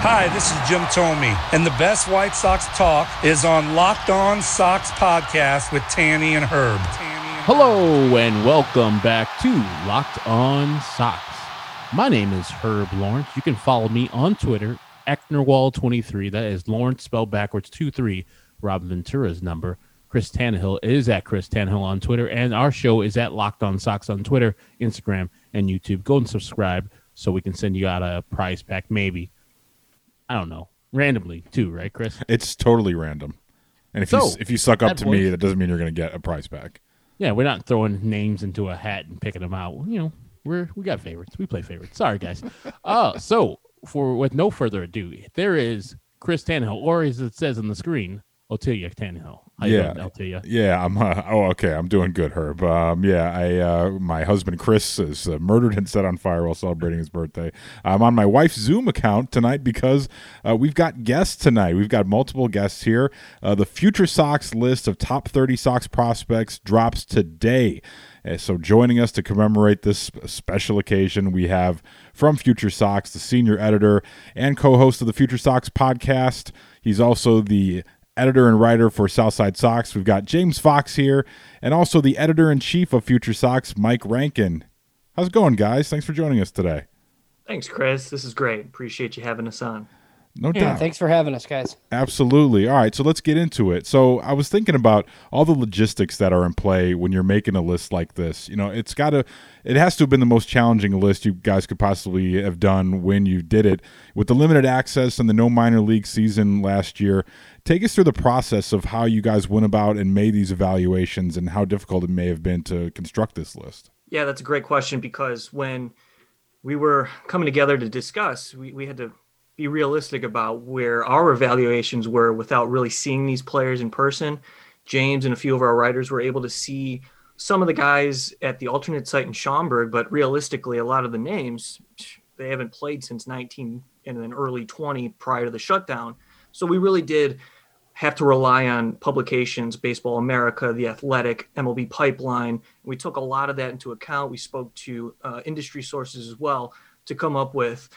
Hi, this is Jim Thome, and the best White Sox talk is on Locked On Sox podcast with Tanny and Herb. Hello and welcome back to Locked On Sox. My name is Herb Lawrence. You can follow me on Twitter, Ecnerwal23. That is Lawrence spelled backwards 23, Rob Ventura's number. Chris Tannehill is at Chris Tannehill on Twitter, and our show is at Locked On Sox on Twitter, Instagram, and YouTube. Go and subscribe so we can send you out a prize pack, maybe. I don't know, randomly too, right, Chris? It's totally random. And if you if you suck up to me, that doesn't mean you're going to get a prize back. Yeah, we're not throwing names into a hat and picking them out. You know, we're we got favorites. We play favorites. Sorry, guys. uh so for with no further ado, there is Chris Tannehill, or as it says on the screen, Otilia Tannehill. How yeah, doing, Otilia? yeah. I'm. Uh, oh, okay. I'm doing good, Herb. Um, yeah. I. Uh, my husband Chris is uh, murdered and set on fire while celebrating his birthday. I'm on my wife's Zoom account tonight because uh, we've got guests tonight. We've got multiple guests here. Uh, the Future Sox list of top 30 Sox prospects drops today. Uh, So, joining us to commemorate this special occasion, we have from Future Sox, the senior editor and co host of the Future Sox podcast. He's also the editor and writer for Southside Sox. We've got James Fox here, and also the editor in chief of Future Sox, Mike Rankin. How's it going, guys? Thanks for joining us today. Thanks, Chris. This is great. Appreciate you having us on. No Yeah, doubt. thanks for having us, guys. Absolutely. All right, so let's get into it. So I was thinking about all the logistics that are in play when you're making a list like this. You know, it's got to, it has to have been the most challenging list you guys could possibly have done when you did it with the limited access and the no minor league season last year. Take us through the process of how you guys went about and made these evaluations and how difficult it may have been to construct this list. Yeah, that's a great question because when we were coming together to discuss, we, we had to be realistic about where our evaluations were without really seeing these players in person. James and a few of our writers were able to see some of the guys at the alternate site in Schaumburg, but realistically, a lot of the names they haven't played since 19 and then early 20 prior to the shutdown. So we really did have to rely on publications, Baseball America, The Athletic, MLB Pipeline. We took a lot of that into account. We spoke to uh, industry sources as well to come up with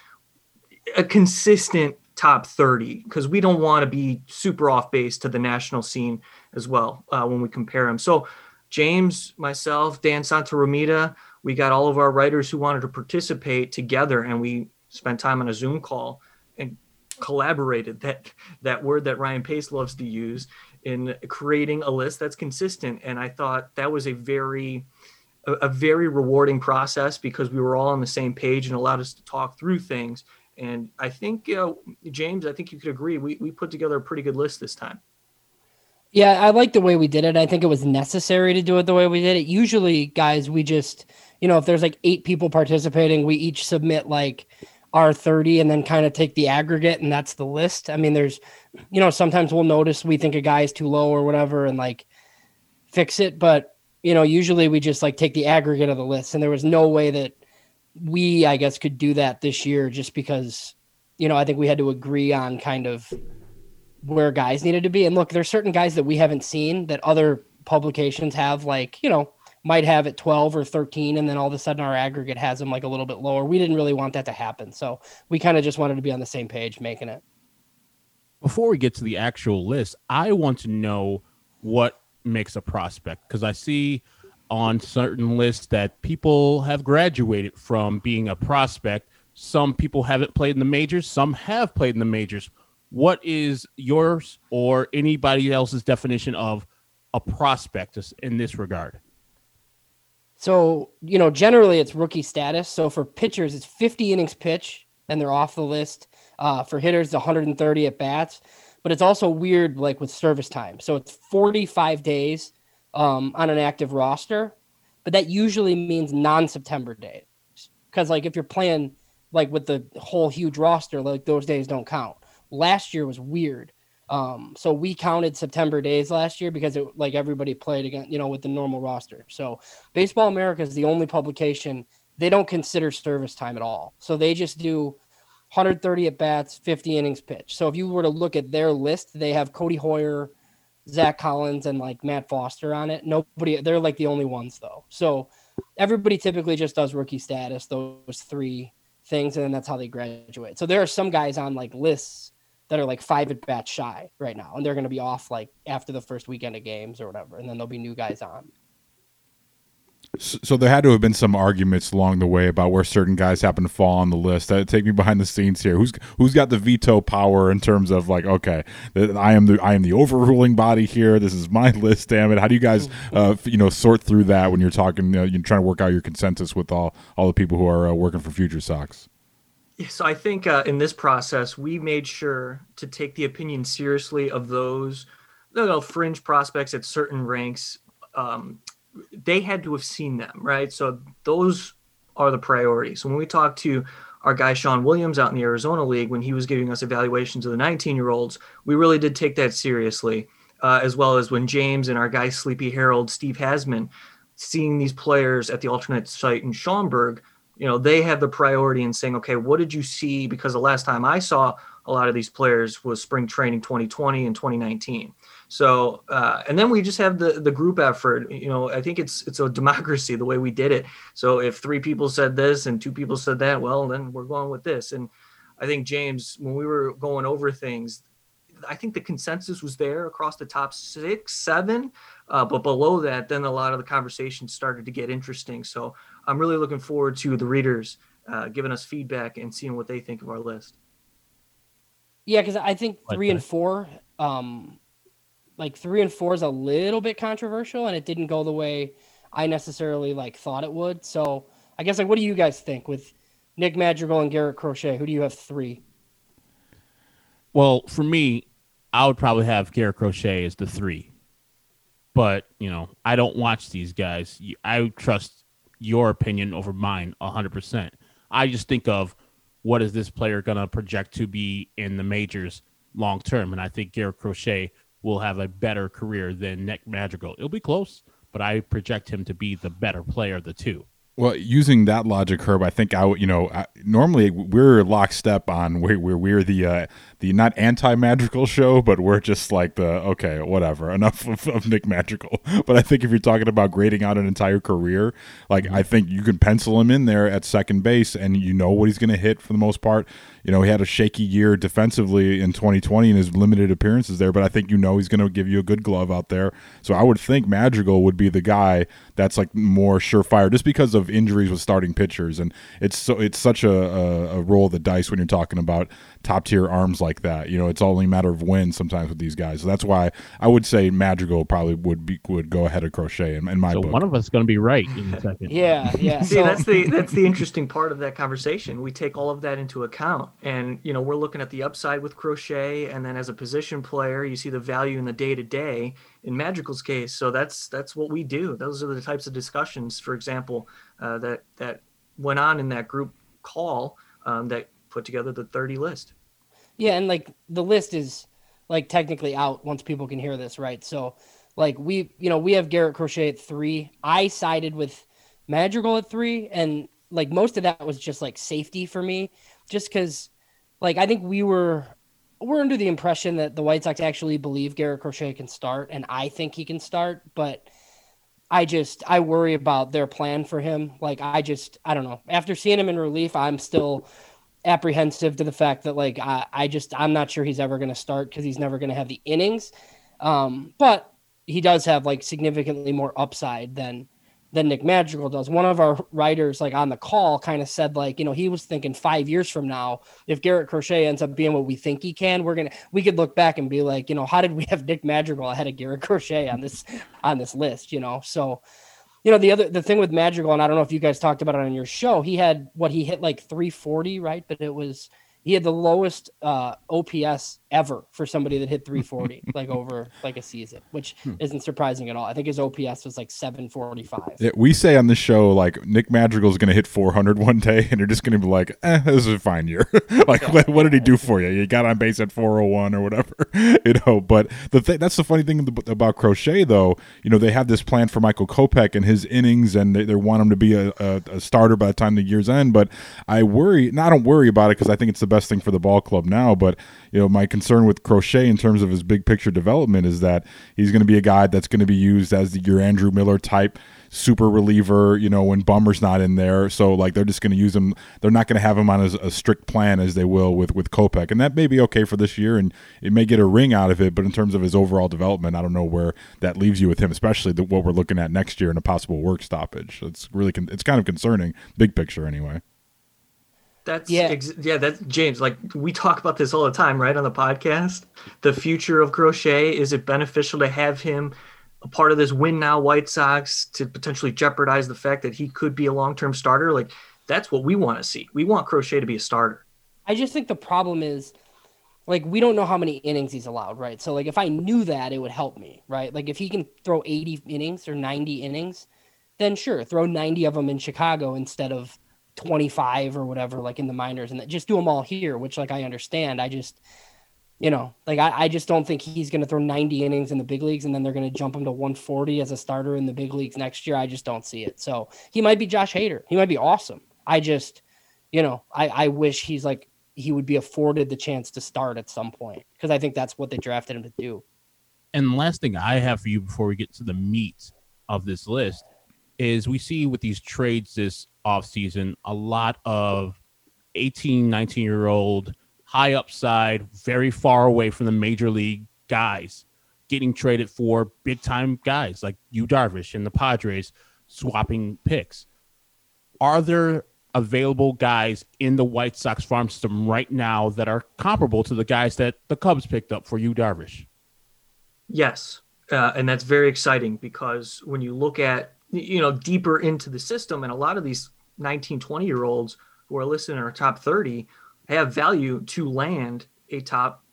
a consistent top 30 because we don't want to be super off base to the national scene as well uh, when we compare them. So, James, myself, Dan Santaromita, we got all of our writers who wanted to participate together and we spent time on a Zoom call and collaborated that that word that Ryan Pace loves to use in creating a list that's consistent and I thought that was a very a, a very rewarding process because we were all on the same page and allowed us to talk through things and I think uh, James I think you could agree we we put together a pretty good list this time Yeah, I like the way we did it. I think it was necessary to do it the way we did it. Usually, guys, we just, you know, if there's like eight people participating, we each submit like our 30 and then kind of take the aggregate and that's the list. I mean, there's, you know, sometimes we'll notice we think a guy is too low or whatever and like fix it. But, you know, usually we just like take the aggregate of the list. And there was no way that we, I guess, could do that this year just because, you know, I think we had to agree on kind of where guys needed to be. And look, there's certain guys that we haven't seen that other publications have, like, you know, might have at 12 or 13, and then all of a sudden our aggregate has them like a little bit lower. We didn't really want that to happen. So we kind of just wanted to be on the same page making it. Before we get to the actual list, I want to know what makes a prospect because I see on certain lists that people have graduated from being a prospect. Some people haven't played in the majors, some have played in the majors. What is yours or anybody else's definition of a prospect in this regard? So, you know, generally it's rookie status. So for pitchers, it's 50 innings pitch, and they're off the list. Uh, for hitters, 130 at bats. But it's also weird, like with service time. So it's 45 days um, on an active roster, but that usually means non-September days. Because like if you're playing like with the whole huge roster, like those days don't count. last year was weird. Um, so we counted September days last year because it like everybody played again, you know, with the normal roster. So Baseball America is the only publication they don't consider service time at all. So they just do 130 at bats, 50 innings pitch. So if you were to look at their list, they have Cody Heuer, Zach Collins, and like Matt Foster on it. Nobody, they're like the only ones though. So everybody typically just does rookie status, those three things, and then that's how they graduate. So there are some guys on like lists that are like five at bat shy right now, and they're going to be off like after the first weekend of games or whatever, and then there'll be new guys on. So there had to have been some arguments along the way about where certain guys happen to fall on the list. Uh, take me behind the scenes here. Who's who's got the veto power in terms of like, okay, I am the I am the overruling body here. This is my list. Damn it! How do you guys, uh, you know, sort through that when you're talking, uh, you're trying to work out your consensus with all all the people who are uh, working for Future Sox? So I think uh, in this process, we made sure to take the opinion seriously of those you know, fringe prospects at certain ranks. Um, they had to have seen them, right? So those are the priorities. When we talked to our guy Sean Williams out in the Arizona League when he was giving us evaluations of the 19 year olds, we really did take that seriously. Uh, as well as when James and our guy Sleepy Harold, Steve Hasman, seeing these players at the alternate site in Schaumburg, you know, they have the priority in saying, okay, what did you see? Because the last time I saw a lot of these players was spring training 2020 and 2019. So, uh, and then we just have the the group effort. You know, I think it's it's a democracy the way we did it. So if three people said this and two people said that, well, then we're going with this. And I think James, when we were going over things, I think the consensus was there across the top six, seven, uh, but below that, then a lot of the conversations started to get interesting. So I'm really looking forward to the readers uh, giving us feedback and seeing what they think of our list. Yeah, because I think three and four um, like three and four is a little bit controversial and it didn't go the way I necessarily like thought it would. So I guess like what do you guys think with Nick Madrigal and Garrett Crochet? Who do you have three? Well, for me, I would probably have Garrett Crochet as the three. But, you know, I don't watch these guys. I trust your opinion over mine 100%. I just think of what is this player going to project to be in the majors long term. And I think Garrett Crochet will have a better career than Nick Madrigal. It'll be close, but I project him to be the better player of the two. Well, using that logic, Herb, I think I, you know, I, normally we're lockstep on where we're, we're the uh, the not anti magical show, but we're just like the okay, whatever, enough of, of, Nick Magical. But I think if you're talking about grading out an entire career, like mm-hmm. I think you can pencil him in there at second base, and you know what he's going to hit for the most part you know, he had a shaky year defensively in 2020 in his limited appearances there, but I think you know he's going to give you a good glove out there. So I would think Magical would be the guy that's like more surefire just because of injuries with starting pitchers. And it's so it's such a, a, a roll of the dice when you're talking about top tier arms like that. You know, it's only a matter of when sometimes with these guys. So that's why I would say Madrigal probably would be would go ahead of Crochet in, in my so book. One of us is going to be right in a second. yeah, yeah. See, so, that's the that's the interesting part of that conversation. We take all of that into account, and you know, we're looking at the upside with Crochet, and then as a position player, you see the value in the day to day. In Madrigal's case, so that's that's what we do. Those are the types of discussions, for example, uh, that that went on in that group call um, that put together the 30 list. Yeah, and like the list is like technically out once people can hear this, right? So like we, you know, we have Garrett Crochet at three. I sided with Madrigal at three, and like most of that was just like safety for me, just because like I think we were we're under the impression that the White Sox actually believe Garrett Crochet can start, and I think he can start, but I just I worry about their plan for him. Like I just I don't know. After seeing him in relief, I'm still apprehensive to the fact that like I, I just I'm not sure he's ever going to start because he's never going to have the innings. Um, but he does have like significantly more upside than than Nick Madrigal does. One of our writers, like on the call, kind of said like you know he was thinking five years from now, if Garrett Crochet ends up being what we think he can, we're gonna we could look back and be like you know how did we have Nick Madrigal ahead of Garrett Crochet on this on this list, you know so you know the other the thing with Madrigal, and I don't know if you guys talked about it on your show. He had what he hit like 340, right? But it was he had the lowest uh, OPS ever for somebody that hit 340 like over like a season, which Hmm. isn't surprising at all. I think his OPS was like 745. Yeah, we say on the show like Nick Madrigal's going to hit 400 one day, and you're just going to be like, "Eh, this is a fine year." like, what, what did he do for you? You got on base at 401 or whatever, you know. But the thing that's the funny thing about Crochet, though. You know, they have this plan for Michael Kopech and his innings, and they, they want him to be a, a, a starter by the time the year's end. But I worry, no, I don't worry about it because I think it's the best thing for the ball club now. But you know, my concern with Crochet in terms of his big picture development is that he's going to be a guy that's going to be used as your Andrew Miller type super reliever, you know, when Bummer's not in there. So like they're just going to use him. They're not going to have him on a, a, strict plan as they will with with Kopech, and that may be okay for this year, and it may get a ring out of it. But in terms of his overall development, I don't know where that leaves you with him, especially the, what we're looking at next year and a possible work stoppage. It's really con- it's kind of concerning, big picture anyway. That's yeah, ex- yeah. That's James. Like we talk about this all the time, right, on the podcast. The future of Crochet is it beneficial to have him a part of this win now White Sox to potentially jeopardize the fact that he could be a long term starter? Like that's what we want to see. We want Crochet to be a starter. I just think the problem is like we don't know how many innings he's allowed, right? So like if I knew that, it would help me, right? Like if he can throw 80 innings or 90 innings, then sure, throw 90 of them in Chicago instead of 25 or whatever, like in the minors, and just do them all here, which like I understand. I just, you know, like I, I just don't think he's going to throw 90 innings in the big leagues and then they're going to jump him to 140 as a starter in the big leagues next year. I just don't see it. So he might be Josh Hader. He might be awesome. I just, you know, I, I wish he's like, he would be afforded the chance to start at some point because I think that's what they drafted him to do. And the last thing I have for you before we get to the meat of this list is we see with these trades this offseason a lot of 18, 19 year old high upside, very far away from the major league guys getting traded for big time guys like Yu Darvish and the Padres swapping picks. Are there available guys in the White Sox farm system right now that are comparable to the guys that the Cubs picked up for Yu Darvish? Yes. Uh, and that's very exciting because when you look at you know deeper into the system. And a lot of these 19 20 year olds who are listed in our top 30 have value to land a top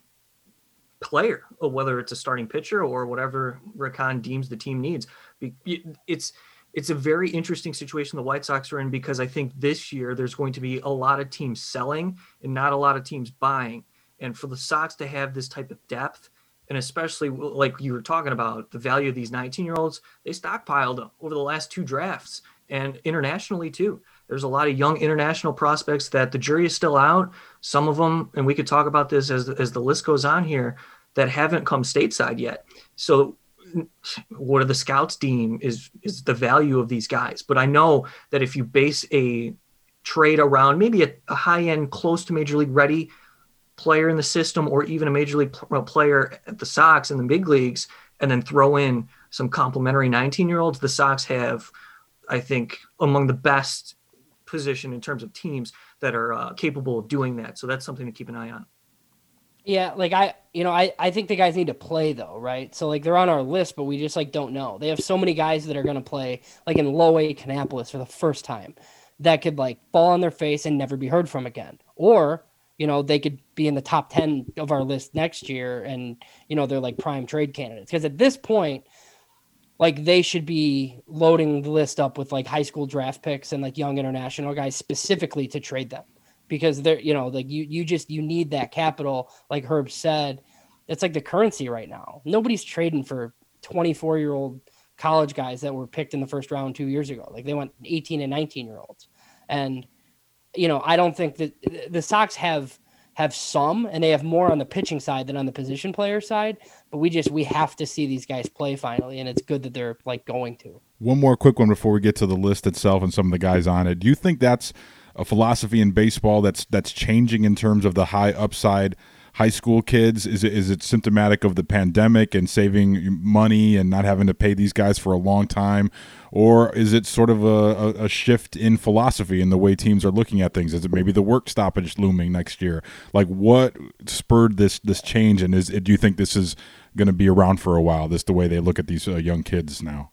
player uh, whether it's a starting pitcher or whatever Rick Hahn deems the team needs. It's it's a very interesting situation the White Sox are in because I think this year there's going to be a lot of teams selling and not a lot of teams buying. And for the Sox to have this type of depth and especially like you were talking about the value of these 19 year olds they stockpiled over the last two drafts and internationally too. There's a lot of young international prospects that the jury is still out. Some of them and we could talk about this as, as the list goes on here that haven't come stateside yet. So what are the scouts deem is is the value of these guys? But i know that if you base a trade around maybe a, a high end close to major league ready player in the system or even a major league player at the Sox in the big leagues and then throw in some complimentary 19 year olds, the Sox have, I think, among the best position in terms of teams that are uh, capable of doing that. So that's something to keep an eye on. Yeah, like I, you know, I, I think the guys need to play though, right? So like they're on our list, but we just like don't know. They have so many guys that are going to play like in low A Kannapolis for the first time that could like fall on their face and never be heard from again. Or you know, they could be in the top 10 of our list next year and, you know, they're like prime trade candidates. Because at this point, like they should be loading the list up with like high school draft picks and like young international guys specifically to trade them because they're, you know, like you, you just, you need that capital. Like Herb said, it's like the currency right now. Nobody's trading for 24 year old college guys that were picked in the first round two years ago. Like they want 18 and 19 year olds. And, you know, I don't think that the Sox have have some and they have more on the pitching side than on the position player side, but we just we have to see these guys play finally and it's good that they're like going to. One more quick one before we get to the list itself and some of the guys on it. Do you think that's a philosophy in baseball that's that's changing in terms of the high upside high school kids? Is it is it symptomatic of the pandemic and saving money and not having to pay these guys for a long time, or is it sort of a, a shift in philosophy in the way teams are looking at things? Is it maybe the work stoppage looming next year? Like what spurred this this change, and is do you think this is going to be around for a while? This the way they look at these uh, young kids now.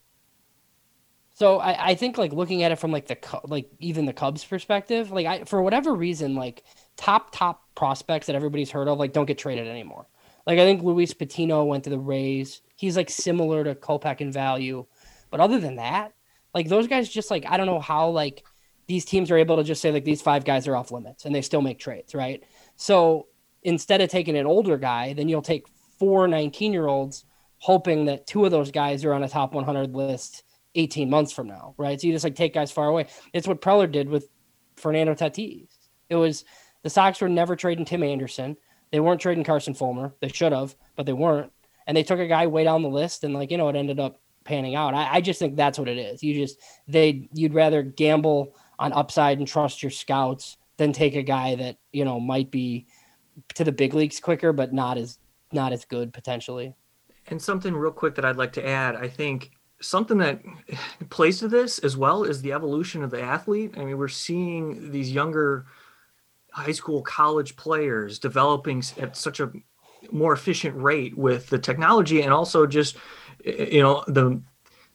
So I, I think like looking at it from like the like even the Cubs perspective, like I for whatever reason like top top prospects that everybody's heard of like don't get traded anymore. Like I think Luis Patino went to the Rays. He's like similar to Kopech in value, but other than that, like those guys just like I don't know how like these teams are able to just say like these five guys are off limits and they still make trades, right? So instead of taking an older guy, then you'll take four 19 year olds, hoping that two of those guys are on a top 100 list 18 months from now, right? So you just like take guys far away. It's what Preller did with Fernando Tatis. It was the Sox were never trading Tim Anderson. They weren't trading Carson Fulmer. They should have, but they weren't. And they took a guy way down the list, and like you know, it ended up panning out. I, I just think that's what it is. You just they you'd rather gamble on upside and trust your scouts than take a guy that you know might be to the big leagues quicker, but not as not as good potentially. And something real quick that I'd like to add, I think something that plays to this as well is the evolution of the athlete. I mean, we're seeing these younger high school, college players developing at such a more efficient rate with the technology and also just you know the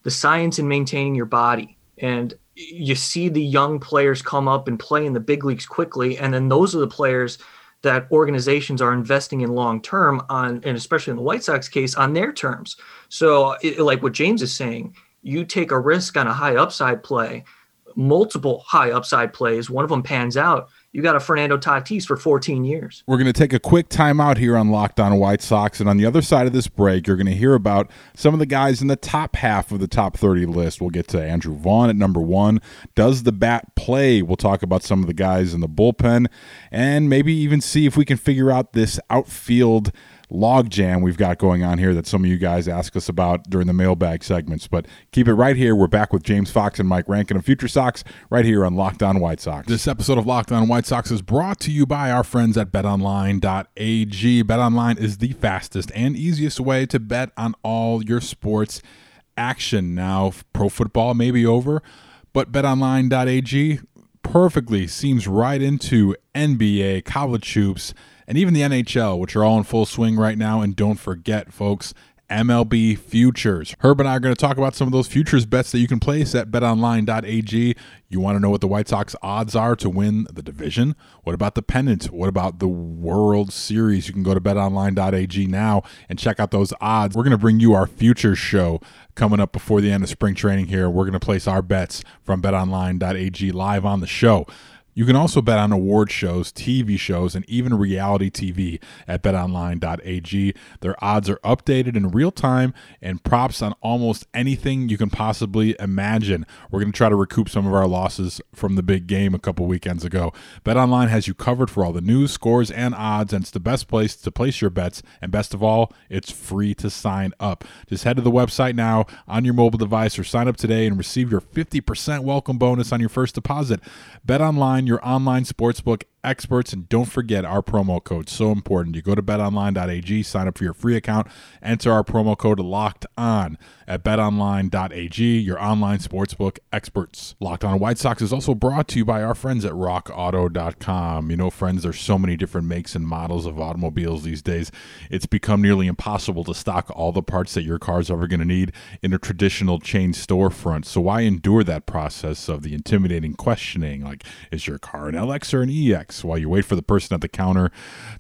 the science in maintaining your body. And you see the young players come up and play in the big leagues quickly and then those are the players that organizations are investing in long term on and especially in the white sox case on their terms. So it, like what james is saying you take a risk on a high upside play multiple high upside plays one of them pans out you got a Fernando Tatis for 14 years. We're going to take a quick timeout here on Locked On White Sox. And on the other side of this break, you're going to hear about some of the guys in the top half of the top 30 list. We'll get to Andrew Vaughn at number one. Does the bat play? We'll talk about some of the guys in the bullpen and maybe even see if we can figure out this outfield logjam we've got going on here that some of you guys ask us about during the mailbag segments. But keep it right here. We're back with James Fox and Mike Rankin of Future Sox right here on Locked On White Sox. This episode of Locked On White Sox is brought to you by our friends at betonline.ag. BetOnline is the fastest and easiest way to bet on all your sports action. Now, pro football may be over, but betonline.ag perfectly seams right into NBA, college hoops, and even the NHL, which are all in full swing right now. And don't forget, folks, MLB futures. Herb and I are going to talk about some of those futures bets that you can place at betonline.ag. You want to know what the White Sox odds are to win the division? What about the pennant? What about the World Series? You can go to betonline.ag now and check out those odds. We're going to bring you our futures show coming up before the end of spring training here. We're going to place our bets from betonline.ag live on the show. You can also bet on award shows, TV shows, and even reality TV at betonline.ag. Their odds are updated in real time and props on almost anything you can possibly imagine. We're going to try to recoup some of our losses from the big game a couple weekends ago. BetOnline has you covered for all the news, scores, and odds, and it's the best place to place your bets. And best of all, it's free to sign up. Just head to the website now on your mobile device or sign up today and receive your 50% welcome bonus on your first deposit. BetOnline your online sportsbook experts. And don't forget our promo code. So important. You go to betonline.ag, sign up for your free account, enter our promo code locked on at betonline.ag, your online sportsbook experts. Locked on White Sox is also brought to you by our friends at rockauto.com. You know, friends, there's so many different makes and models of automobiles these days. It's become nearly impossible to stock all the parts that your car's ever going to need in a traditional chain storefront. So why endure that process of the intimidating questioning like, is your car an LX or an EX? While you wait for the person at the counter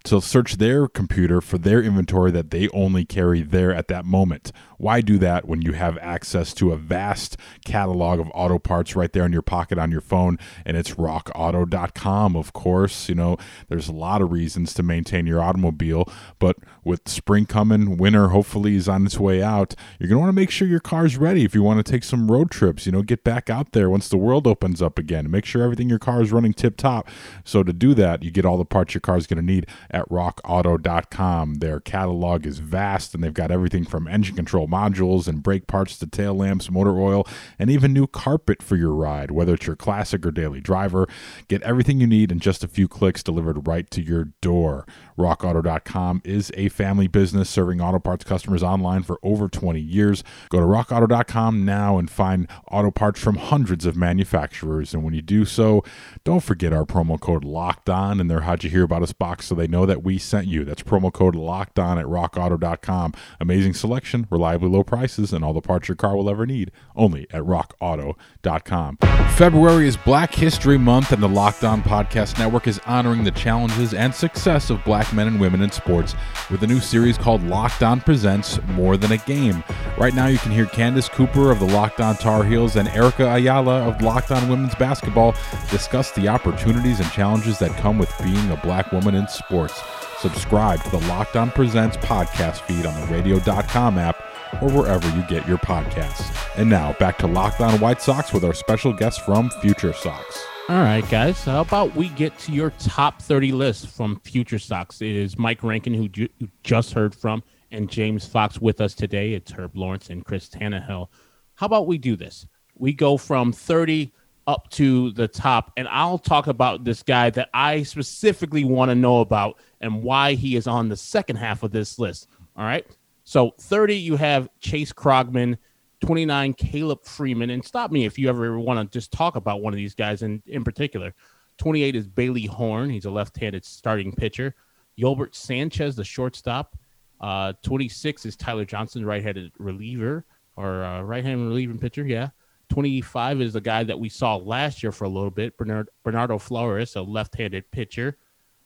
to search their computer for their inventory that they only carry there at that moment. Why do that when you have access to a vast catalog of auto parts right there in your pocket on your phone? And it's rockauto.com, of course. You know, there's a lot of reasons to maintain your automobile, but with spring coming, winter hopefully is on its way out, you're going to want to make sure your car's ready if you want to take some road trips. You know, get back out there once the world opens up again. Make sure everything your car is running tip top. So to do that, you get all the parts your car is going to need at rockauto.com. Their catalog is vast and they've got everything from engine control modules and brake parts to tail lamps, motor oil, and even new carpet for your ride, whether it's your classic or daily driver. Get everything you need in just a few clicks delivered right to your door. RockAuto.com is a family business serving auto parts customers online for over 20 years. Go to RockAuto.com now and find auto parts from hundreds of manufacturers. And when you do so, don't forget our promo code locked on in their How'd You Hear About Us box so they know that we sent you. That's promo code locked on at rockauto.com. Amazing selection, reliably low prices, and all the parts your car will ever need. Only at rockauto.com. February is Black History Month, and the Locked On Podcast Network is honoring the challenges and success of black men and women in sports with a new series called Locked On Presents More Than a Game. Right now, you can hear Candace Cooper of the Locked On Tar Heels and Erica Ayala of Locked On Women's Basketball discuss the opportunities and challenges that come with being a black woman in sports. Subscribe to the Locked On Presents podcast feed on the radio.com app or wherever you get your podcasts. And now back to Locked On White Sox with our special guest from Future Sox. All right, guys. How about we get to your top 30 list from Future Sox? It is Mike Rankin, who you just heard from, and James Fox with us today. It's Herb Lawrence and Chris Tannehill. How about we do this? We go from 30 up to the top, and I'll talk about this guy that I specifically want to know about and why he is on the second half of this list. All right. So 30, you have Chase Krogman, 29, Caleb Freeman, and stop me if you ever want to just talk about one of these guys in, in particular. 28 is Bailey Horn. He's a left-handed starting pitcher. Yolbert Sanchez, the shortstop. Uh, 26 is Tyler Johnson, right-handed reliever or uh, right-handed relieving pitcher. Yeah. 25 is the guy that we saw last year for a little bit, Bernard, Bernardo Flores, a left-handed pitcher.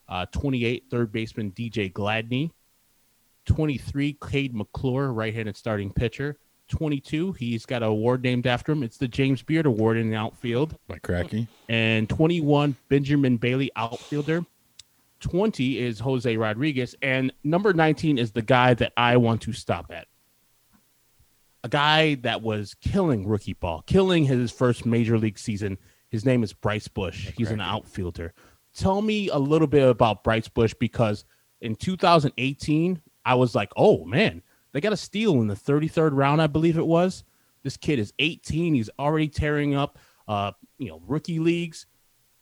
Uh, 28, third baseman DJ Gladney. 23, Cade McClure, right-handed starting pitcher. 22, he's got an award named after him. It's the James Beard Award in the outfield. By Cracky. And 21, Benjamin Bailey, outfielder. 20 is Jose Rodriguez. And number 19 is the guy that I want to stop at. A guy that was killing rookie ball, killing his first major league season. His name is Bryce Bush. He's an outfielder. Tell me a little bit about Bryce Bush because in 2018, I was like, oh man, they got a steal in the 33rd round, I believe it was. This kid is 18. He's already tearing up, uh, you know, rookie leagues.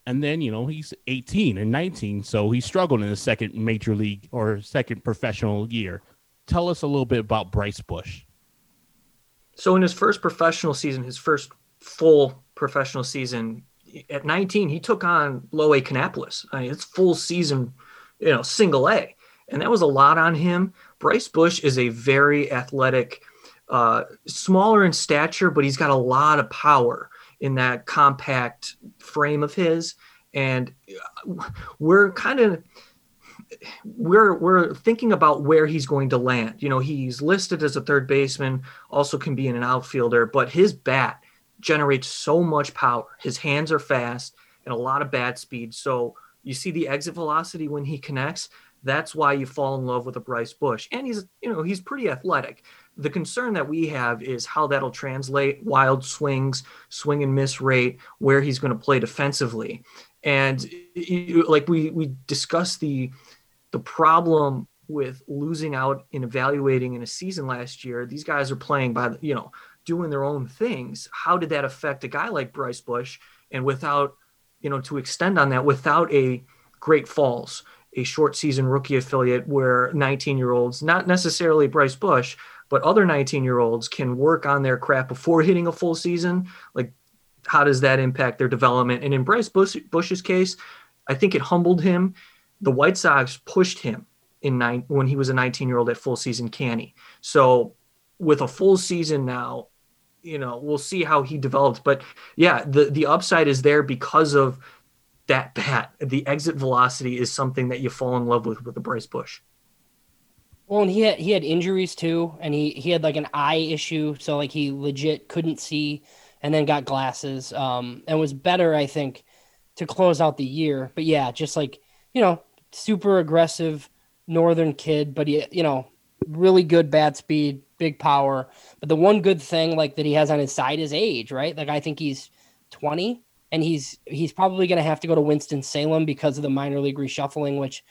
And then, you know, he's 18 and 19. So he struggled in the second major league or second professional year. Tell us a little bit about Bryce Bush. So in his first professional season, his first full professional season at 19, he took on low A Kannapolis. I mean, it's full season, you know, single A. And that was a lot on him. Bryce Bush is a very athletic, uh, smaller in stature, but he's got a lot of power in that compact frame of his. And we're kind of we're we're thinking about where he's going to land. You know, he's listed as a third baseman, also can be in an outfielder, but his bat generates so much power. His hands are fast and a lot of bat speed. So you see the exit velocity when he connects. That's why you fall in love with a Bryce Bush. And he's, you know, he's pretty athletic. The concern that we have is how that'll translate wild swings, swing and miss rate, where he's going to play defensively. And like we we discussed the the problem with losing out in evaluating in a season last year. These guys are playing by you know doing their own things. How did that affect a guy like Bryce Bush? And without you know to extend on that, without a Great Falls, a short season rookie affiliate where 19 year olds, not necessarily Bryce Bush, but other 19 year olds can work on their craft before hitting a full season. Like, how does that impact their development? And in Bryce Bush, Bush's case, I think it humbled him. The White Sox pushed him in nine when he was a 19 year old at full season canny. So with a full season now, you know, we'll see how he develops. But yeah, the the upside is there because of that bat. The exit velocity is something that you fall in love with with the Bryce Bush. Well, and he had he had injuries too, and he he had like an eye issue, so like he legit couldn't see, and then got glasses, um, and was better, I think, to close out the year. But yeah, just like you know, super aggressive northern kid, but he you know really good bat speed, big power. But the one good thing like that he has on his side is age, right? Like I think he's twenty, and he's he's probably going to have to go to Winston Salem because of the minor league reshuffling, which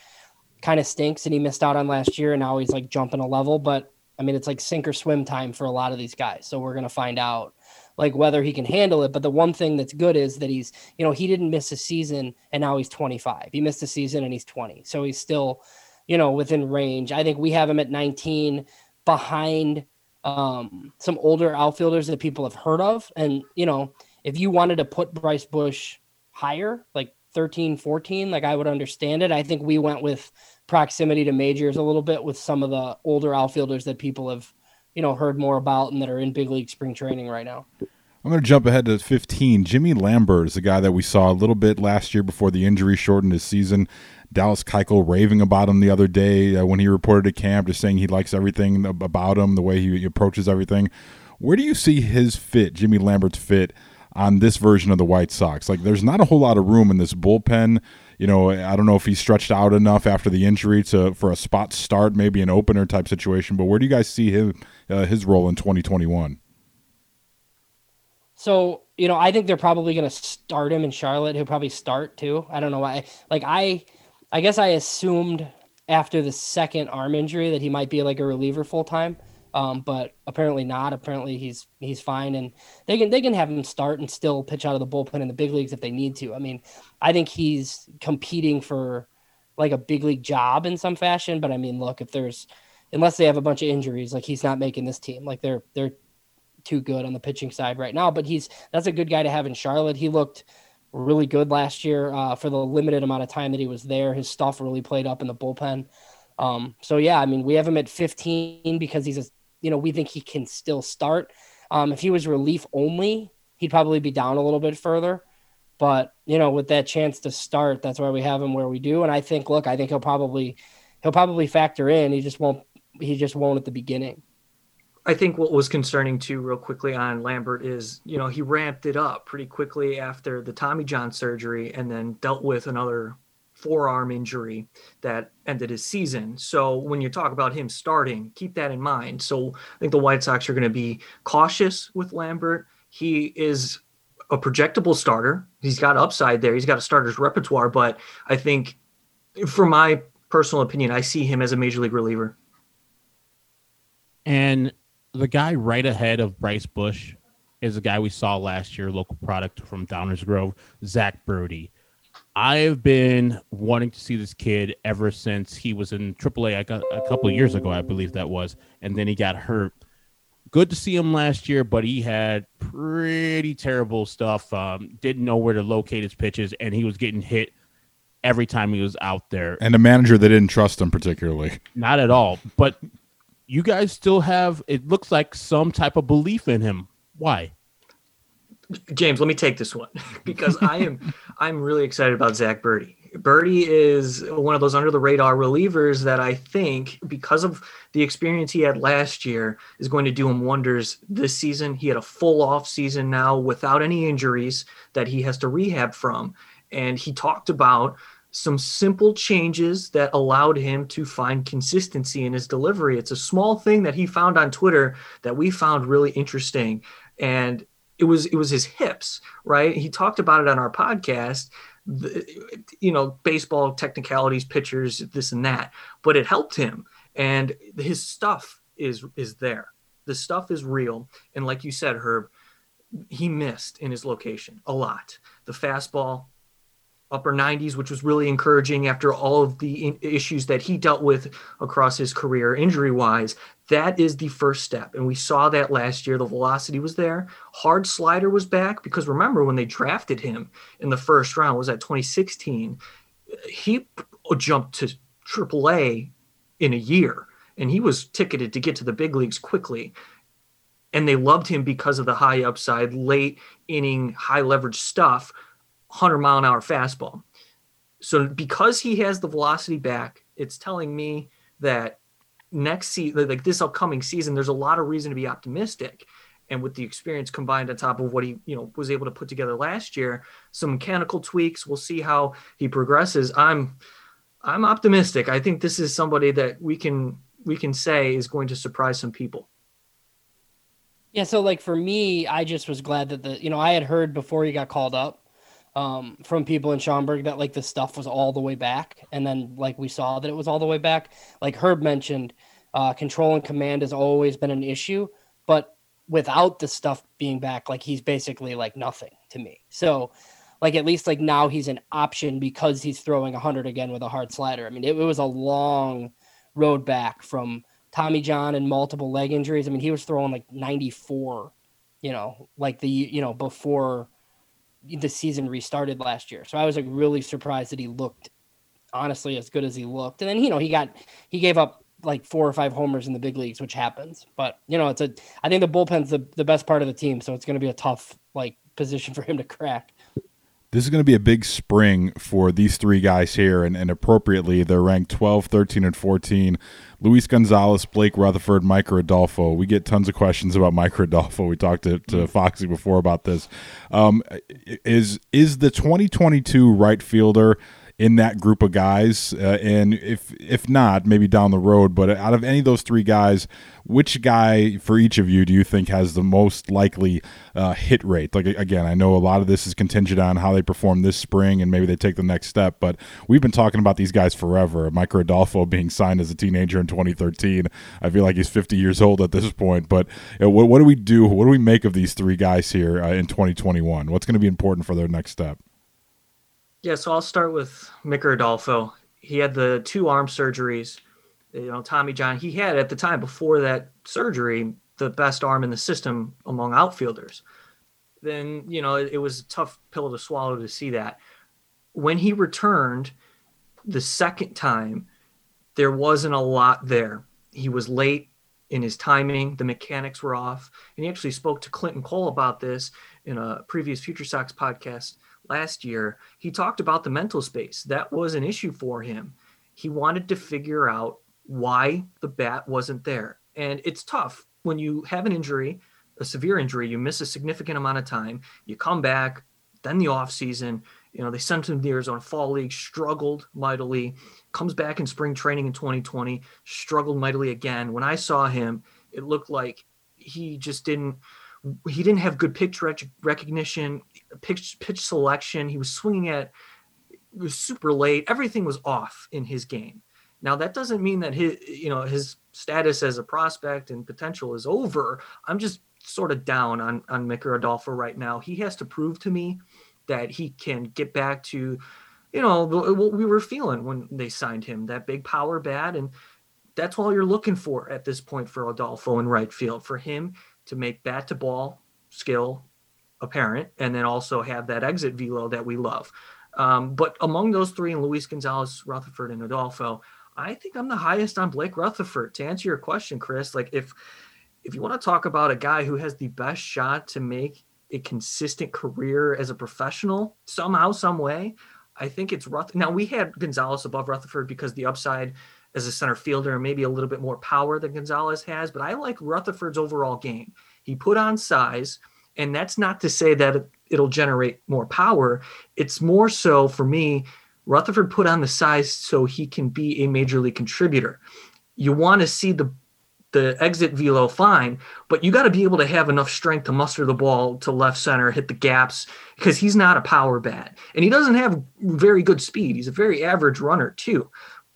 kind of stinks. And he missed out on last year, and now he's like jumping a level. But I mean, it's like sink or swim time for a lot of these guys. So we're going to find out like whether he can handle it. But the one thing that's good is that he's, you know, he didn't miss a season and now he's 25. He missed a season and he's 20. So he's still, you know, within range. I think we have him at 19 behind um, some older outfielders that people have heard of. And, you know, if you wanted to put Bryce Bush higher, like 13, 14, like I would understand it. I think we went with proximity to majors a little bit with some of the older outfielders that people have, you know, heard more about and that are in big league spring training right now. I'm going to jump ahead to 15. Jimmy Lambert is a guy that we saw a little bit last year before the injury shortened his season. Dallas Keuchel raving about him the other day uh, when he reported to camp, just saying he likes everything about him, the way he approaches everything. Where do you see his fit, Jimmy Lambert's fit, on this version of the White Sox? Like, there's not a whole lot of room in this bullpen. You know, I don't know if he stretched out enough after the injury to for a spot start, maybe an opener type situation. But where do you guys see him uh, his role in 2021? So, you know, I think they're probably going to start him in Charlotte. He'll probably start too. I don't know why. Like I, I guess I assumed after the second arm injury that he might be like a reliever full time. Um, but apparently not. Apparently he's he's fine, and they can they can have him start and still pitch out of the bullpen in the big leagues if they need to. I mean, I think he's competing for like a big league job in some fashion. But I mean, look, if there's unless they have a bunch of injuries, like he's not making this team. Like they're they're too good on the pitching side right now. But he's that's a good guy to have in Charlotte. He looked really good last year uh, for the limited amount of time that he was there. His stuff really played up in the bullpen. Um, so yeah, I mean, we have him at 15 because he's a, you know, we think he can still start. Um, if he was relief only, he'd probably be down a little bit further. But you know, with that chance to start, that's why we have him where we do. And I think, look, I think he'll probably he'll probably factor in. He just won't. He just won't at the beginning. I think what was concerning too, real quickly on Lambert is, you know, he ramped it up pretty quickly after the Tommy John surgery and then dealt with another forearm injury that ended his season. So when you talk about him starting, keep that in mind. So I think the White Sox are going to be cautious with Lambert. He is a projectable starter. He's got upside there. He's got a starter's repertoire, but I think, for my personal opinion, I see him as a major league reliever. And the guy right ahead of Bryce Bush is a guy we saw last year, local product from Downers Grove, Zach Burdi. I've been wanting to see this kid ever since he was in AAA I got a couple years ago, I believe that was, and then he got hurt. Good to see him last year, but he had pretty terrible stuff. Um, didn't know where to locate his pitches, and he was getting hit every time he was out there. And a manager that didn't trust him particularly. Not at all. But you guys still have it looks like some type of belief in him. Why? James, let me take this one because I am I'm really excited about Zach Burdi. Burdi is one of those under the radar relievers that I think because of the experience he had last year is going to do him wonders this season. He had a full off season now without any injuries that he has to rehab from. And he talked about some simple changes that allowed him to find consistency in his delivery. It's a small thing that he found on Twitter that we found really interesting. And it was it was his hips, right? He talked about it on our podcast. The, you know, baseball technicalities, pitchers, this and that, but it helped him. And his stuff is is there. The stuff is real. And like you said, Herb, he missed in his location a lot. The fastball, upper 90s, which was really encouraging after all of the issues that he dealt with across his career, injury wise. That is the first step. And we saw that last year. The velocity was there. Hard slider was back because remember when they drafted him in the first round, was that 2016? He jumped to AAA in a year and he was ticketed to get to the big leagues quickly and they loved him because of the high upside, late inning, high leverage stuff 100 mile an hour fastball. So because he has the velocity back, it's telling me that next season, like this upcoming season, there's a lot of reason to be optimistic. And with the experience combined on top of what he, you know, was able to put together last year, some mechanical tweaks. We'll see how he progresses. I'm, I'm optimistic. I think this is somebody that we can we can say is going to surprise some people. Yeah, so like for me, I just was glad that the you know I had heard before he got called up um, from people in Schaumburg that like the stuff was all the way back, and then like we saw that it was all the way back. Like Herb mentioned, uh, control and command has always been an issue, but without the stuff being back, like he's basically like nothing to me. So, like at least like now he's an option because he's throwing 100 again with a hard slider. I mean, it, it was a long road back from Tommy John and multiple leg injuries. I mean, he was throwing like 94, you know, like the you know before the season restarted last year. So I was like really surprised that he looked honestly as good as he looked. And then you know he got he gave up like four or five homers in the big leagues, which happens. But you know it's a I think the bullpen's the the best part of the team, so it's going to be a tough like position for him to crack. This is going to be a big spring for these three guys here, and, and appropriately, they're ranked 12, 13, and 14. Luis Gonzalez, Blake Rutherford, Micker Adolfo. We get tons of questions about Micker Adolfo. We talked to, to Foxy before about this. Um, is is the 2022 right fielder in that group of guys? Uh, and if if not, maybe down the road. But out of any of those three guys, which guy for each of you do you think has the most likely uh, hit rate? Like again, I know a lot of this is contingent on how they perform this spring and maybe they take the next step. But we've been talking about these guys forever. Micker Adolfo being signed as a teenager in 2013. I feel like he's 50 years old at this point. But you know, what, what, do we do? What do we make of these three guys here uh, in 2021? What's going to be important for their next step? Yeah, so I'll start with Micker Adolfo. He had the two arm surgeries. You know, Tommy John, he had at the time before that surgery the best arm in the system among outfielders. Then, you know, it, it was a tough pill to swallow to see that. When he returned the second time, there wasn't a lot there. He was late in his timing, the mechanics were off. And he actually spoke to Clinton Cole about this in a previous Future Sox podcast last year, he talked about the mental space. That was an issue for him. He wanted to figure out why the bat wasn't there. And it's tough when you have an injury, a severe injury, you miss a significant amount of time, you come back, then the off season, you know, they sent him to the Arizona Fall League, struggled mightily, comes back in spring training in 2020, struggled mightily again. When I saw him, it looked like he just didn't he didn't have good pitch rec- recognition, pitch pitch selection. He was swinging at it was super late. Everything was off in his game. Now that doesn't mean that his you know his status as a prospect and potential is over. I'm just sort of down on on Micker Adolfo right now. He has to prove to me that he can get back to you know what we were feeling when they signed him that big power bat and that's all you're looking for at this point for Adolfo in right field for him to make bat to ball skill apparent and then also have that exit velo that we love. Um, but among those three, and Luis Gonzalez, Rutherford, and Adolfo, I think I'm the highest on Blake Rutherford. To answer your question, Chris, like if if you want to talk about a guy who has the best shot to make a consistent career as a professional somehow, some way, I think it's Ruth. Now we had Gonzalez above Rutherford because the upside as a center fielder and maybe a little bit more power than Gonzalez has, but I like Rutherford's overall game. He put on size, and that's not to say that it'll generate more power. It's more so for me, Rutherford put on the size so he can be a major league contributor. You want to see the the exit velo fine, but you got to be able to have enough strength to muster the ball to left center, hit the gaps because he's not a power bat and he doesn't have very good speed. He's a very average runner too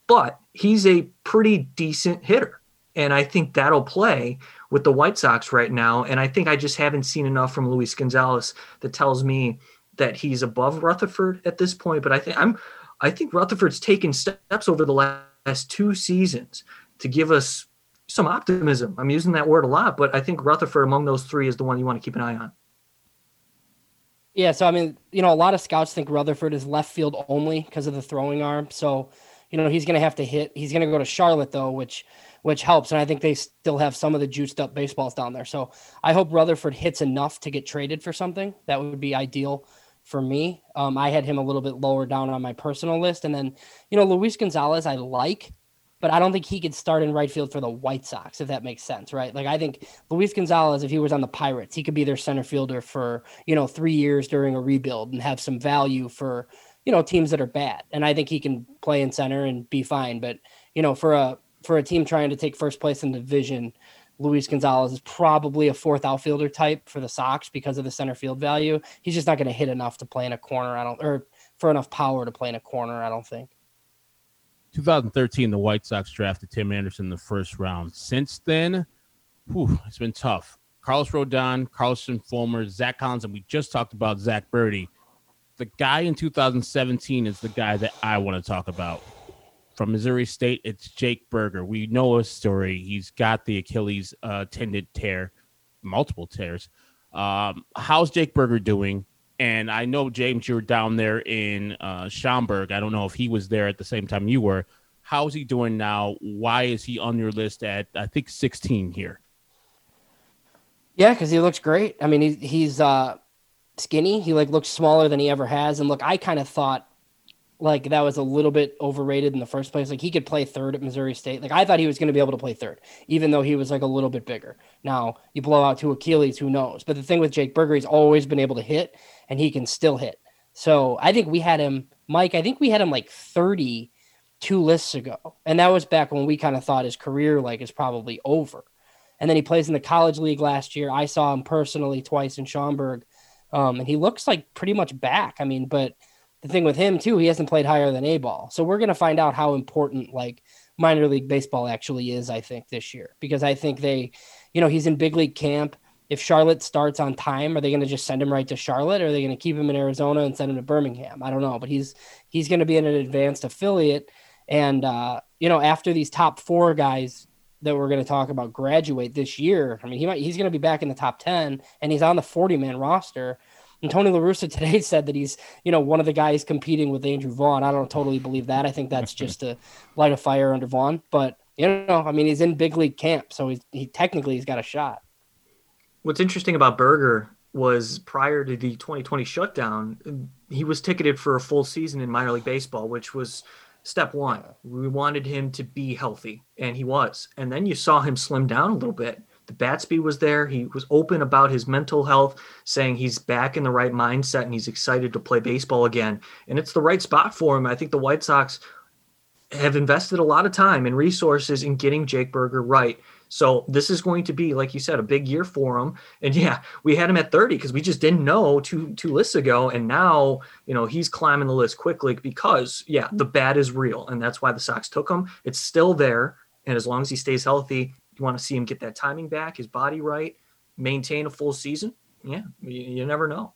but he's a pretty decent hitter. And I think that'll play with the White Sox right now. And I think I just haven't seen enough from Luis Gonzalez that tells me that he's above Rutherford at this point. But I think I'm I think Rutherford's taken steps over the last two seasons to give us some optimism. I'm using that word a lot, but I think Rutherford among those three is the one you want to keep an eye on. Yeah, so I mean, you know, a lot of scouts think Rutherford is left field only because of the throwing arm. So you know he's going to have to hit. He's going to go to Charlotte though, which which helps, and I think they still have some of the juiced up baseballs down there. So I hope Rutherford hits enough to get traded for something. That would be ideal for me. Um, I had him a little bit lower down on my personal list, and then you know Luis Gonzalez I like, but I don't think he could start in right field for the White Sox if that makes sense, right? Like I think Luis Gonzalez, if he was on the Pirates, he could be their center fielder for you know three years during a rebuild and have some value for you know teams that are bad and i think he can play in center and be fine but you know for a for a team trying to take first place in the division luis gonzalez is probably a fourth outfielder type for the sox because of the center field value. He's just not going to hit enough to play in a corner i don't or for enough power to play in a corner i don't think. 2013 the white sox drafted tim anderson in the first round. Since then whew, it's been tough. Carlos rodon carson fulmer zach collins and we just talked about zach burdi the guy in 2017 is the guy that I want to talk about. From Missouri State, it's Jake Burger. We know his story. He's got the Achilles uh, tendon tear, multiple tears. Um, how's Jake Burger doing? And I know James, you were down there in uh, Schaumburg. I don't know if he was there at the same time you were. How's he doing now? Why is he on your list at I think 16 here? Yeah, because he looks great. I mean, he's he's uh, skinny. He like looks smaller than he ever has. And look, I kind of thought like that was a little bit overrated in the first place. Like he could play third at Missouri State. Like I thought he was going to be able to play third, even though he was like a little bit bigger. Now you blow out to Achilles, who knows? But the thing with Jake Burger, he's always been able to hit, and he can still hit. So I think we had him, Mike. I think we had him like thirty two lists ago, and that was back when we kind of thought his career like is probably over. And then he plays in the college league last year. I saw him personally twice in Schaumburg, um, and he looks like pretty much back. I mean, but the thing with him too, he hasn't played higher than A ball. So we're gonna find out how important like minor league baseball actually is, I think, this year. Because I think they, you know, he's in big league camp. If Charlotte starts on time, are they gonna just send him right to Charlotte or are they gonna keep him in Arizona and send him to Birmingham? I don't know. But he's he's gonna be in an advanced affiliate. And uh, you know, after these top four guys that we're going to talk about graduate this year, I mean, he might he's going to be back in the top ten, and he's on the forty man roster. And Tony La Russa today said that he's, you know, one of the guys competing with Andrew Vaughn. I don't totally believe that. I think that's just to light a fire under Vaughn. But you know, I mean, he's in big league camp, so he's he technically he's got a shot. What's interesting about Burger was prior to the 2020 shutdown, he was ticketed for a full season in minor league baseball, which was step one. We wanted him to be healthy, and he was. And then you saw him slim down a little bit the bat speed was there. He was open about his mental health, saying he's back in the right mindset and he's excited to play baseball again. And it's the right spot for him. I think the White Sox have invested a lot of time and resources in getting Jake Burger right. So this is going to be, like you said, a big year for him. And yeah, we had him at 30 because we just didn't know two two lists ago. And now, you know, he's climbing the list quickly because yeah, the bat is real. And that's why the Sox took him. It's still there. And as long as he stays healthy, you want to see him get that timing back, his body right, maintain a full season. Yeah, you, you never know.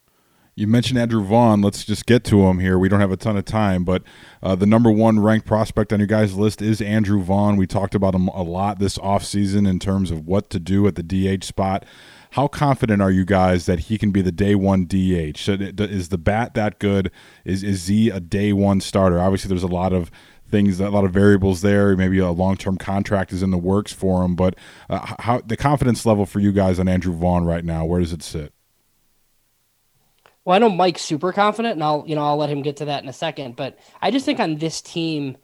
You mentioned Andrew Vaughn. Let's just get to him here. We don't have a ton of time, but uh, the number one ranked prospect on your guys' list is Andrew Vaughn. We talked about him a lot this offseason in terms of what to do at the DH spot. How confident are you guys that he can be the day one DH? Is the bat that good? Is is he a day one starter? Obviously, there's a lot of things, a lot of variables there. Maybe a long term contract is in the works for him. But uh, how the confidence level for you guys on Andrew Vaughn right now? Where does it sit? Well, I know Mike's super confident, and I'll you know I'll let him get to that in a second. But I just think on this team,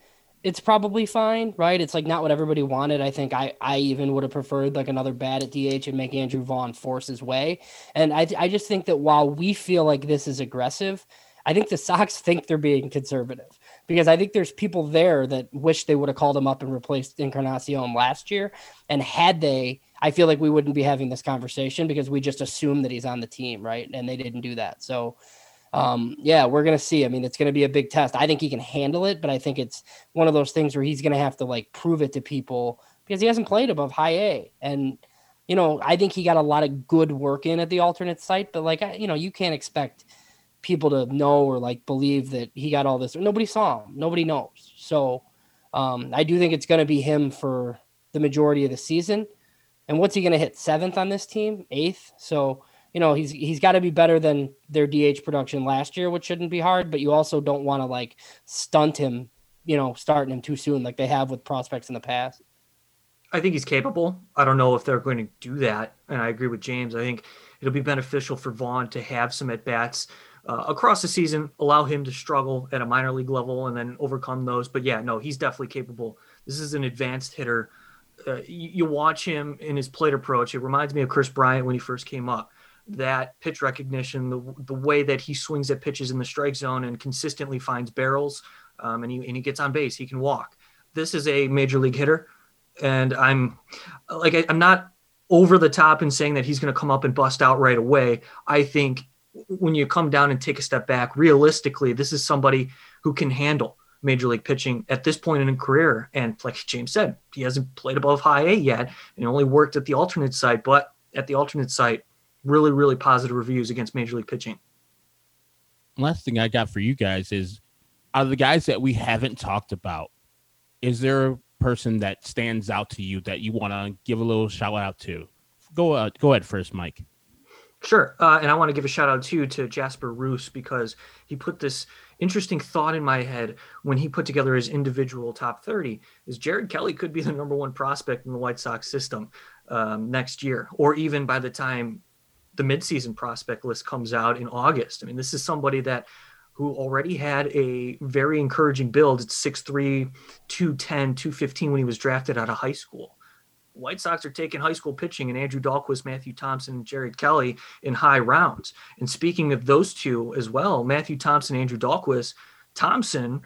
it's probably fine, right? It's like not what everybody wanted. I think I I even would have preferred like another bat at DH and make Andrew Vaughn force his way. And I I just think that while we feel like this is aggressive, I think the Sox think they're being conservative because I think there's people there that wish they would have called him up and replaced Encarnacion last year. And had they, I feel like we wouldn't be having this conversation because we just assume that he's on the team, right? And they didn't do that. So, um, yeah, we're gonna see. I mean, it's gonna be a big test. I think he can handle it, but I think it's one of those things where he's gonna have to like prove it to people because he hasn't played above high A. And you know, I think he got a lot of good work in at the alternate site, but like, you know, you can't expect people to know or like believe that he got all this. Nobody saw him. Nobody knows. So um, I do think it's going to be him for the majority of the season. And what's he going to hit seventh on this team? Eighth. So you know he's he's got to be better than their DH production last year, which shouldn't be hard. But you also don't want to like stunt him. You know, starting him too soon, like they have with prospects in the past. I think he's capable. I don't know if they're going to do that, and I agree with James. I think it'll be beneficial for Vaughn to have some at bats uh, across the season, allow him to struggle at a minor league level and then overcome those. But yeah, no, he's definitely capable. This is an advanced hitter. Uh, you, watch him in his plate approach. It reminds me of Kris Bryant when he first came up. That pitch recognition, the, the way that he swings at pitches in the strike zone and consistently finds barrels, um, and, he, and he gets on base, he can walk. This is a major league hitter. And I'm like, I, I'm not over the top in saying that he's going to come up and bust out right away. I think when you come down and take a step back, realistically, this is somebody who can handle major league pitching at this point in his career. And like James said, he hasn't played above high A yet and only worked at the alternate site, but at the alternate site, really, really positive reviews against major league pitching. Last thing I got for you guys is out of the guys that we haven't talked about, is there a person that stands out to you that you want to give a little shout out to? Go uh, go ahead first, Mike. Sure. Uh, and I want to give a shout out too to Jasper Roos because he put this interesting thought in my head when he put together his individual top 30 is Jared Kelly could be the number one prospect in the White Sox system um, next year, or even by the time the midseason prospect list comes out in August. I mean, this is somebody that who already had a very encouraging build at 6'3, 210, 215 when he was drafted out of high school. White Sox are taking high school pitching and Andrew Dalquist, Matthew Thompson, and Jared Kelly in high rounds. And speaking of those two as well, Matthew Thompson, Andrew Dalquist, Thompson,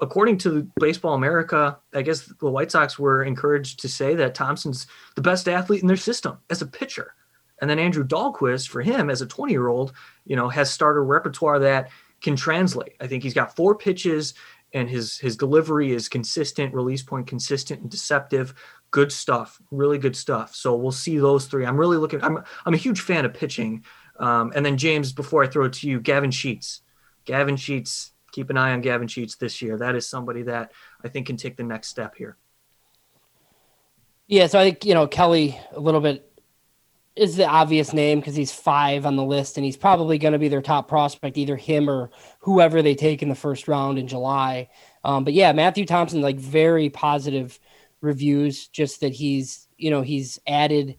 according to Baseball America, I guess the White Sox were encouraged to say that Thompson's the best athlete in their system as a pitcher. And then Andrew Dalquist, for him as a 20 year old, you know, has started a repertoire that can translate. I think he's got four pitches and his his delivery is consistent, release point consistent and deceptive. Good stuff, really good stuff. So we'll see those three. I'm really looking. I'm I'm a huge fan of pitching. Um, and then James, before I throw it to you, Gavin Sheets. Gavin Sheets. Keep an eye on Gavin Sheets this year. That is somebody that I think can take the next step here. Yeah, so I think you know Kelly a little bit is the obvious name because he's five on the list and he's probably going to be their top prospect, either him or whoever they take in the first round in July. Um, but yeah, Matthew Thompson, like very positive reviews, just that he's, you know, he's added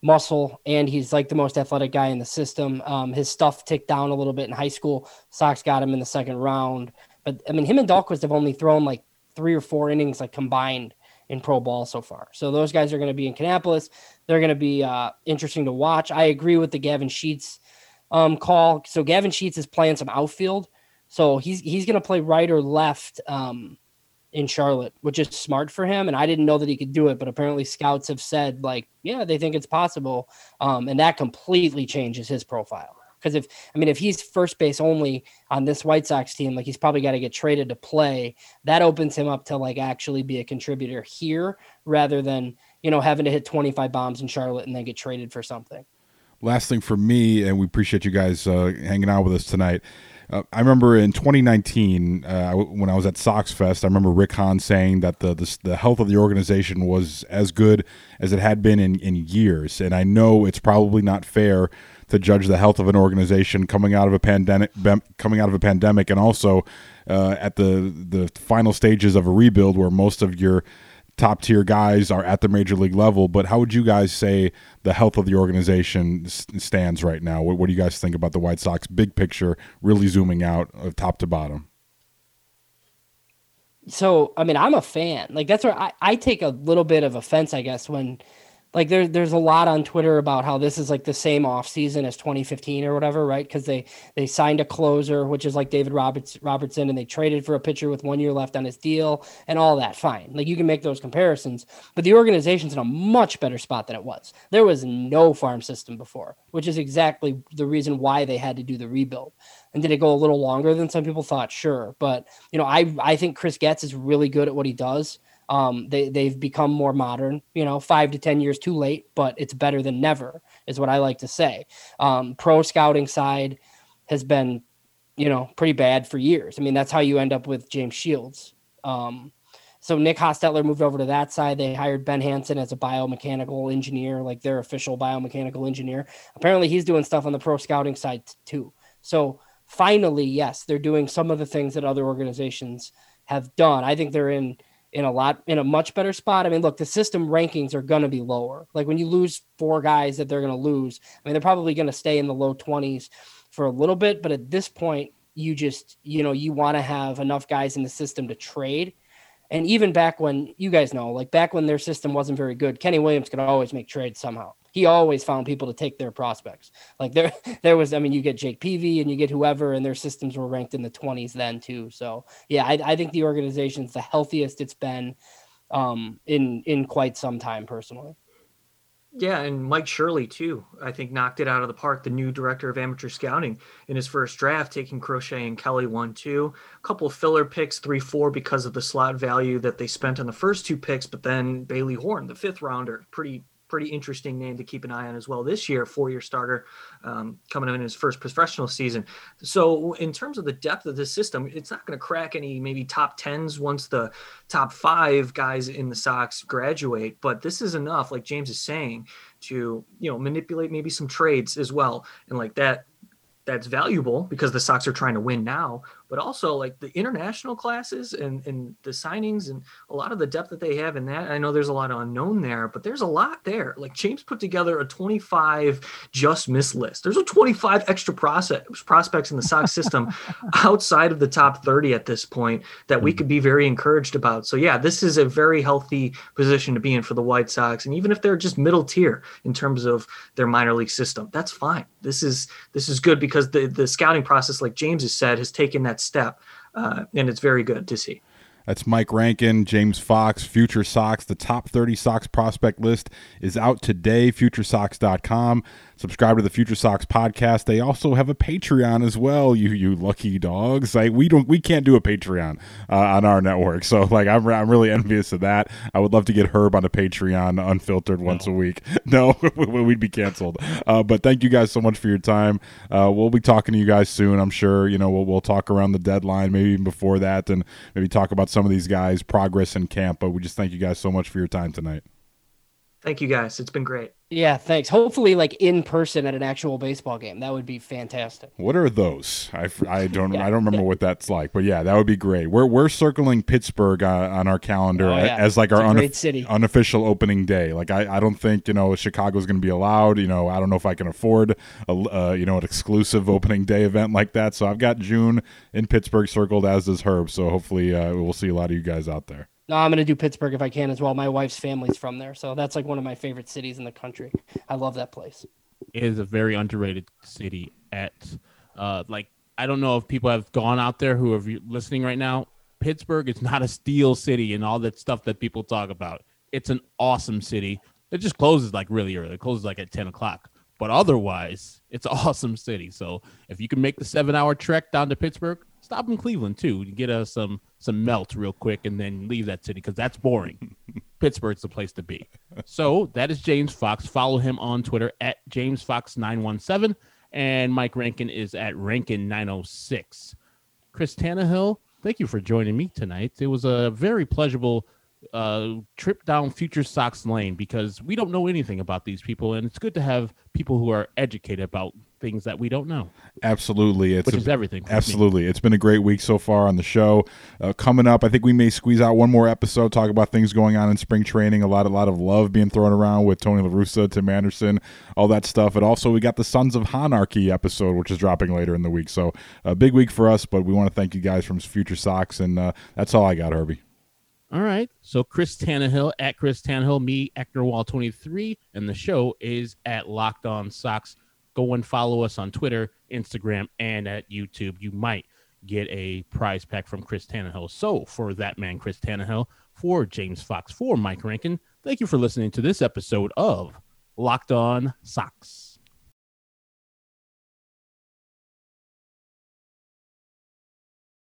muscle and he's like the most athletic guy in the system. Um, his stuff ticked down a little bit in high school. Sox got him in the second round. But I mean, him and Dalquist have only thrown like three or four innings like combined in pro ball so far. So those guys are going to be in Kannapolis. They're going to be uh, interesting to watch. I agree with the Gavin Sheets um, call. So Gavin Sheets is playing some outfield. So he's he's going to play right or left um, in Charlotte, which is smart for him. And I didn't know that he could do it, but apparently scouts have said like, yeah, they think it's possible, um, and that completely changes his profile. Because if I mean, if he's first base only on this White Sox team, like he's probably got to get traded to play. That opens him up to like actually be a contributor here rather than you know having to hit 25 bombs in Charlotte and then get traded for something. Last thing for me, and we appreciate you guys uh, hanging out with us tonight. Uh, I remember in 2019 uh, when I was at Sox Fest, I remember Rick Hahn saying that the, the, the health of the organization was as good as it had been in in years, and I know it's probably not fair to judge the health of an organization coming out of a pandemic, coming out of a pandemic, and also uh, at the the final stages of a rebuild where most of your top tier guys are at the major league level. But how would you guys say the health of the organization stands right now? What, what do you guys think about the White Sox big picture, really zooming out of top to bottom? So, I mean, I'm a fan. Like that's where I, I take a little bit of offense, I guess, when like there, there's a lot on Twitter about how this is like the same off season as 2015 or whatever, right? Because they they signed a closer, which is like David Roberts Robertson, and they traded for a pitcher with one year left on his deal and all that. Fine, like you can make those comparisons, but the organization's in a much better spot than it was. There was no farm system before, which is exactly the reason why they had to do the rebuild. And did it go a little longer than some people thought? Sure, but you know, I I think Chris Getz is really good at what he does. Um, they they've become more modern. You know, five to ten years too late, but it's better than never, is what I like to say. Um, pro scouting side has been, you know, pretty bad for years. I mean, that's how you end up with James Shields. Um, so Nick Hostetler moved over to that side. They hired Ben Hansen as a biomechanical engineer, like their official biomechanical engineer. Apparently, he's doing stuff on the pro scouting side too. So finally, yes, they're doing some of the things that other organizations have done. I think they're in in a lot in a much better spot. I mean, look, the system rankings are going to be lower. Like when you lose four guys that they're going to lose, I mean, they're probably going to stay in the low 20s for a little bit, but at this point, you just, you know, you want to have enough guys in the system to trade. And even back when you guys know, like back when their system wasn't very good, Kenny Williams could always make trades somehow he always found people to take their prospects. Like there, there was, I mean, you get Jake Peavy and you get whoever, and their systems were ranked in the 20s then too. So yeah, I, I think the organization's the healthiest it's been um, in in quite some time, personally. Yeah, and Mike Shirley too. I think knocked it out of the park. The new director of amateur scouting in his first draft, taking Crochet and Kelly one two. A couple of filler picks, three four because of the slot value that they spent on the first two picks, but then Bailey Horn, the fifth rounder, pretty pretty interesting name to keep an eye on as well this year, four year starter um, coming in his first professional season. So, in terms of the depth of this system, it's not going to crack any maybe top tens once the top five guys in the Sox graduate, but this is enough, like James is saying, to you know manipulate maybe some trades as well, and like that that's valuable because the Sox are trying to win now, but also like the international classes and, and the signings and a lot of the depth that they have in that. I know there's a lot of unknown there, but there's a lot there. Like James put together a 25 just miss list. There's a 25 extra process, prospects in the Sox system outside of the top 30 at this point that we hmm. could be very encouraged about. So yeah, this is a very healthy position to be in for the White Sox. And even if they're just middle tier in terms of their minor league system, that's fine. This is this is good because the the scouting process, like James has said, has taken that step, uh, and it's very good to see. That's Mike Rankin, James Fox, Future Sox. The top 30 Sox prospect list is out today, futuresox.com. Subscribe to the Future Sox podcast. They also have a Patreon as well, you you lucky dogs. Like we don't we can't do a Patreon uh, on our network. So like I'm I'm really envious of that. I would love to get Herb on a Patreon unfiltered once a week. No, we'd be canceled. Uh, but thank you guys so much for your time. Uh, we'll be talking to you guys soon, I'm sure. You know, we'll we'll talk around the deadline, maybe even before that and maybe talk about some of these guys' progress in camp. But we just thank you guys so much for your time tonight. Thank you guys. It's been great. Yeah, thanks. Hopefully, like in person at an actual baseball game, that would be fantastic. What are those? I, I don't yeah. I don't remember what that's like, but yeah, that would be great. We're we're circling Pittsburgh uh, on our calendar oh, yeah. as like it's our unof- unofficial opening day. Like I, I don't think you know Chicago's going to be allowed. You know I don't know if I can afford a uh, you know an exclusive opening day event like that. So I've got June in Pittsburgh circled as does Herb. So hopefully uh, we'll see a lot of you guys out there. No, I'm going to do Pittsburgh if I can as well. My wife's family's from there, so that's like one of my favorite cities in the country. I love that place. It is a very underrated city. At uh, like, I don't know if people have gone out there who are listening right now. Pittsburgh is not a steel city and all that stuff that people talk about. It's an awesome city. It just closes like really early. It closes like at ten o'clock. But otherwise, it's an awesome city. So if you can make the seven-hour trek down to Pittsburgh, stop in Cleveland too. You get us uh, some some melt real quick and then leave that city because that's boring. Pittsburgh's the place to be. So that is James Fox. Follow him on Twitter at James Fox 917 and Mike Rankin is at Rankin 906. Chris Tannehill, thank you for joining me tonight. It was a very pleasurable uh, trip down Future Sox Lane because we don't know anything about these people, and it's good to have people who are educated about things that we don't know. Absolutely, it's which a, is everything. Absolutely, me. it's been a great week so far on the show. Uh, coming up, I think we may squeeze out one more episode, talk about things going on in spring training. A lot, a lot of love being thrown around with Tony La Russa, Tim Anderson, all that stuff. And also, we got the Sons of Honarchy episode, which is dropping later in the week. So, a big week for us. But we want to thank you guys from Future Sox, and uh, that's all I got, Herbie. All right. So Chris Tannehill at Chris Tannehill, me, Ecnerwal twenty three, and the show is at Locked On Sox. Go and follow us on Twitter, Instagram, and at YouTube. You might get a prize pack from Chris Tannehill. So for that man, Chris Tannehill, for James Fox, for Mike Rankin, thank you for listening to this episode of Locked On Sox.